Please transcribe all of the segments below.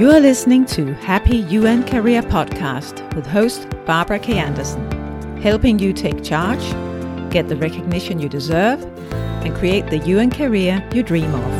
You are listening to Happy UN Career Podcast with host Barbara K. Anderson, helping you take charge, get the recognition you deserve, and create the UN career you dream of.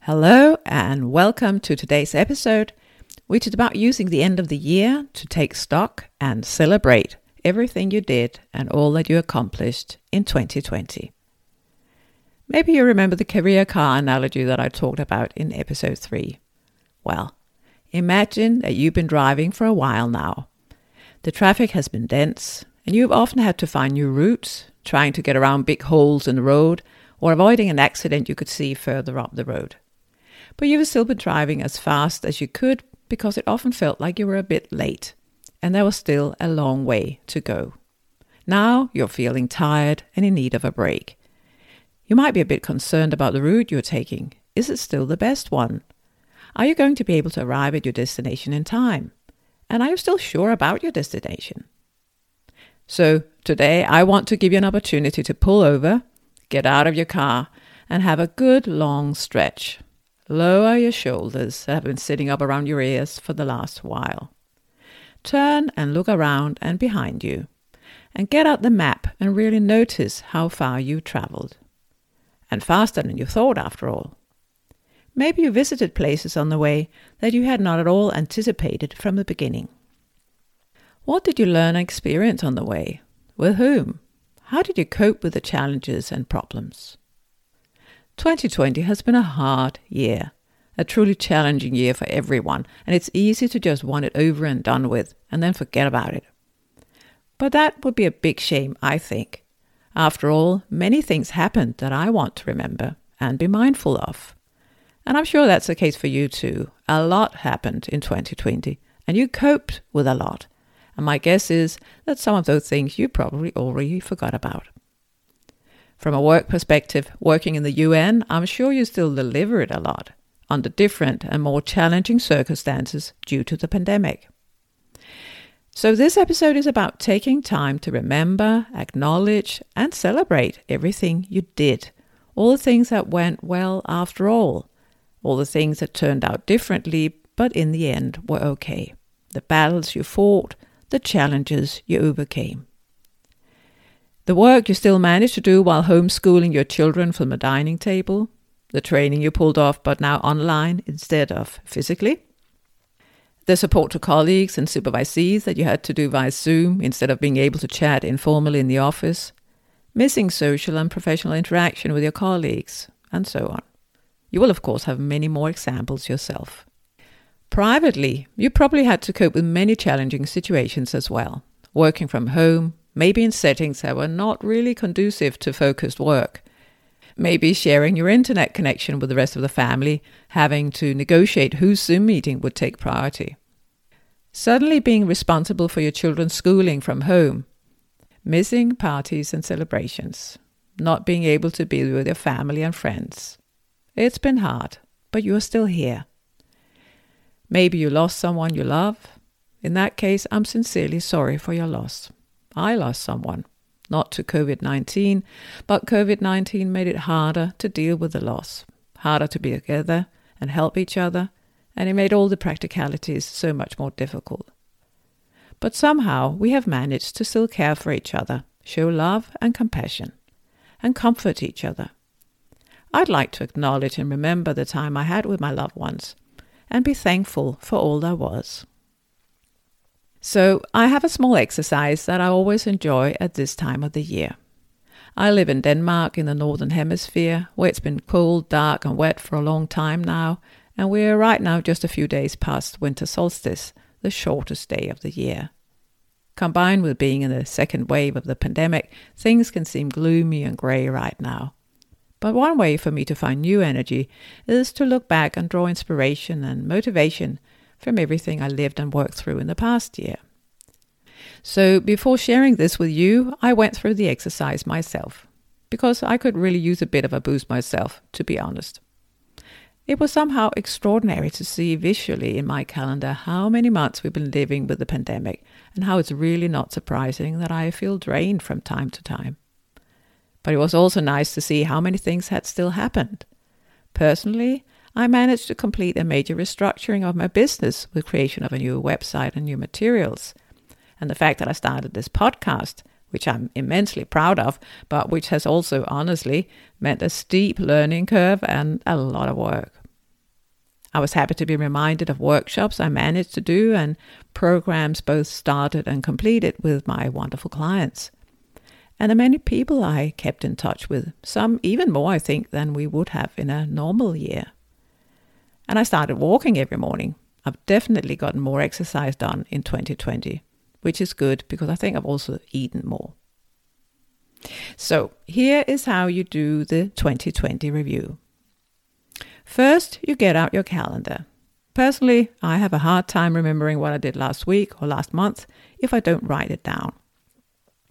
Hello, and welcome to today's episode, which is about using the end of the year to take stock and celebrate everything you did and all that you accomplished in 2020. Maybe you remember the career car analogy that I talked about in episode 3. Well, imagine that you've been driving for a while now. The traffic has been dense, and you've often had to find new routes, trying to get around big holes in the road or avoiding an accident you could see further up the road. But you've still been driving as fast as you could because it often felt like you were a bit late, and there was still a long way to go. Now you're feeling tired and in need of a break. You might be a bit concerned about the route you're taking. Is it still the best one? Are you going to be able to arrive at your destination in time? And are you still sure about your destination? So, today I want to give you an opportunity to pull over, get out of your car, and have a good long stretch. Lower your shoulders that have been sitting up around your ears for the last while. Turn and look around and behind you, and get out the map and really notice how far you've traveled and faster than you thought after all. Maybe you visited places on the way that you had not at all anticipated from the beginning. What did you learn and experience on the way? With whom? How did you cope with the challenges and problems? 2020 has been a hard year, a truly challenging year for everyone, and it's easy to just want it over and done with and then forget about it. But that would be a big shame, I think. After all, many things happened that I want to remember and be mindful of. And I'm sure that's the case for you too. A lot happened in 2020, and you coped with a lot. And my guess is that some of those things you probably already forgot about. From a work perspective, working in the UN, I'm sure you still delivered a lot under different and more challenging circumstances due to the pandemic. So, this episode is about taking time to remember, acknowledge, and celebrate everything you did. All the things that went well after all. All the things that turned out differently, but in the end were okay. The battles you fought, the challenges you overcame. The work you still managed to do while homeschooling your children from a dining table. The training you pulled off, but now online instead of physically the support to colleagues and supervisees that you had to do via Zoom instead of being able to chat informally in the office, missing social and professional interaction with your colleagues, and so on. You will, of course, have many more examples yourself. Privately, you probably had to cope with many challenging situations as well, working from home, maybe in settings that were not really conducive to focused work. Maybe sharing your internet connection with the rest of the family, having to negotiate whose Zoom meeting would take priority. Suddenly being responsible for your children's schooling from home, missing parties and celebrations, not being able to be with your family and friends. It's been hard, but you are still here. Maybe you lost someone you love. In that case, I'm sincerely sorry for your loss. I lost someone, not to COVID 19, but COVID 19 made it harder to deal with the loss, harder to be together and help each other, and it made all the practicalities so much more difficult. But somehow we have managed to still care for each other, show love and compassion, and comfort each other. I'd like to acknowledge and remember the time I had with my loved ones and be thankful for all there was. So, I have a small exercise that I always enjoy at this time of the year. I live in Denmark in the Northern Hemisphere, where it's been cold, dark, and wet for a long time now, and we're right now just a few days past winter solstice, the shortest day of the year. Combined with being in the second wave of the pandemic, things can seem gloomy and grey right now. But one way for me to find new energy is to look back and draw inspiration and motivation from everything I lived and worked through in the past year. So, before sharing this with you, I went through the exercise myself, because I could really use a bit of a boost myself, to be honest. It was somehow extraordinary to see visually in my calendar how many months we've been living with the pandemic and how it's really not surprising that I feel drained from time to time. but it was also nice to see how many things had still happened. Personally, I managed to complete a major restructuring of my business with creation of a new website and new materials. And the fact that I started this podcast, which I'm immensely proud of, but which has also honestly meant a steep learning curve and a lot of work. I was happy to be reminded of workshops I managed to do and programs both started and completed with my wonderful clients. And the many people I kept in touch with, some even more, I think, than we would have in a normal year. And I started walking every morning. I've definitely gotten more exercise done in 2020, which is good because I think I've also eaten more. So, here is how you do the 2020 review. First, you get out your calendar. Personally, I have a hard time remembering what I did last week or last month if I don't write it down.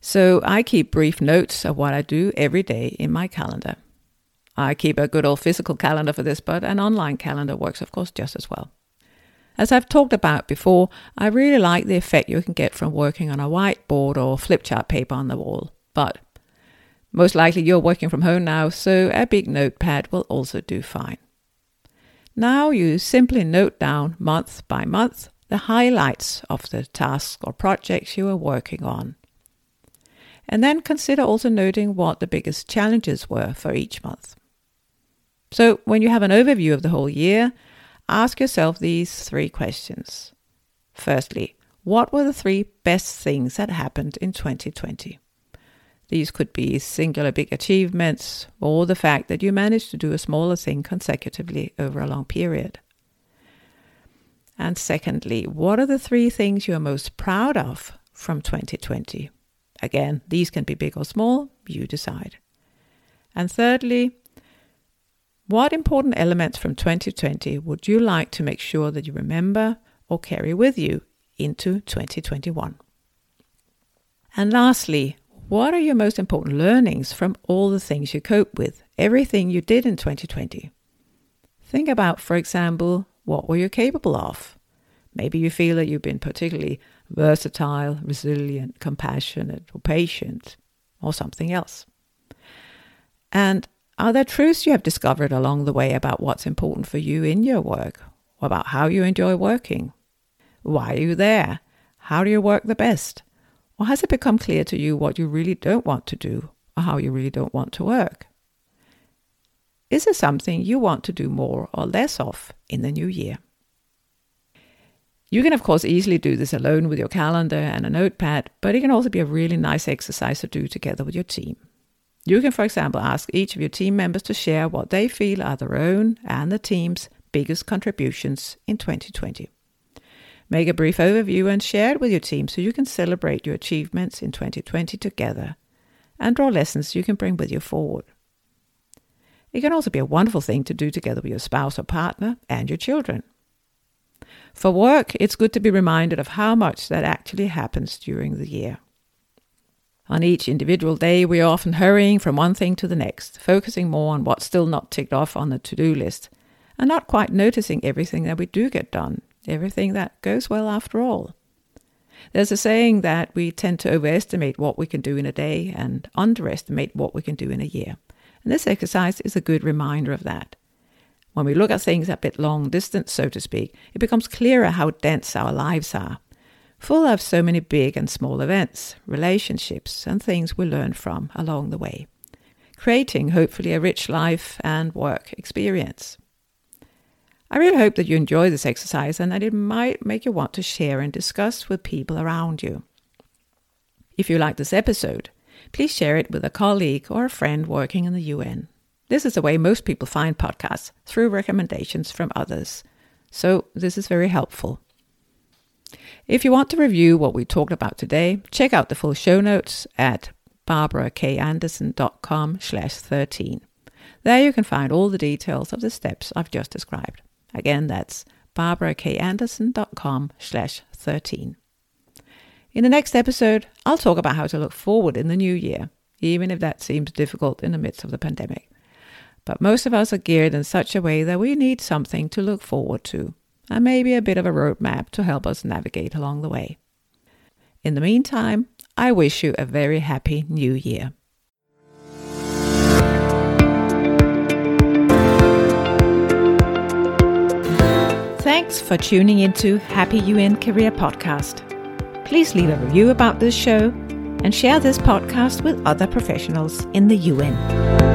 So I keep brief notes of what I do every day in my calendar. I keep a good old physical calendar for this, but an online calendar works, of course, just as well. As I've talked about before, I really like the effect you can get from working on a whiteboard or flip chart paper on the wall. But most likely you're working from home now, so a big notepad will also do fine. Now you simply note down month by month the highlights of the tasks or projects you are working on. And then consider also noting what the biggest challenges were for each month. So, when you have an overview of the whole year, ask yourself these three questions. Firstly, what were the three best things that happened in 2020? These could be singular big achievements or the fact that you managed to do a smaller thing consecutively over a long period. And secondly, what are the three things you are most proud of from 2020? Again, these can be big or small, you decide. And thirdly, what important elements from 2020 would you like to make sure that you remember or carry with you into 2021? And lastly, what are your most important learnings from all the things you cope with, everything you did in 2020? Think about, for example, what were you capable of? Maybe you feel that you've been particularly versatile, resilient, compassionate, or patient, or something else. And are there truths you have discovered along the way about what's important for you in your work, about how you enjoy working? Why are you there? How do you work the best? Or has it become clear to you what you really don't want to do, or how you really don't want to work? Is there something you want to do more or less of in the new year? You can, of course, easily do this alone with your calendar and a notepad, but it can also be a really nice exercise to do together with your team. You can, for example, ask each of your team members to share what they feel are their own and the team's biggest contributions in 2020. Make a brief overview and share it with your team so you can celebrate your achievements in 2020 together and draw lessons you can bring with you forward. It can also be a wonderful thing to do together with your spouse or partner and your children. For work, it's good to be reminded of how much that actually happens during the year. On each individual day, we are often hurrying from one thing to the next, focusing more on what's still not ticked off on the to do list, and not quite noticing everything that we do get done, everything that goes well after all. There's a saying that we tend to overestimate what we can do in a day and underestimate what we can do in a year. And this exercise is a good reminder of that. When we look at things a bit long distance, so to speak, it becomes clearer how dense our lives are full of so many big and small events, relationships, and things we learn from along the way, creating hopefully a rich life and work experience. I really hope that you enjoy this exercise and that it might make you want to share and discuss with people around you. If you like this episode, please share it with a colleague or a friend working in the UN. This is the way most people find podcasts through recommendations from others. So, this is very helpful. If you want to review what we talked about today, check out the full show notes at barbarakanderson.com slash 13. There you can find all the details of the steps I've just described. Again, that's barbarakanderson.com slash 13. In the next episode, I'll talk about how to look forward in the new year, even if that seems difficult in the midst of the pandemic. But most of us are geared in such a way that we need something to look forward to and maybe a bit of a roadmap to help us navigate along the way. In the meantime, I wish you a very happy new year. Thanks for tuning into Happy UN Career Podcast. Please leave a review about this show and share this podcast with other professionals in the UN.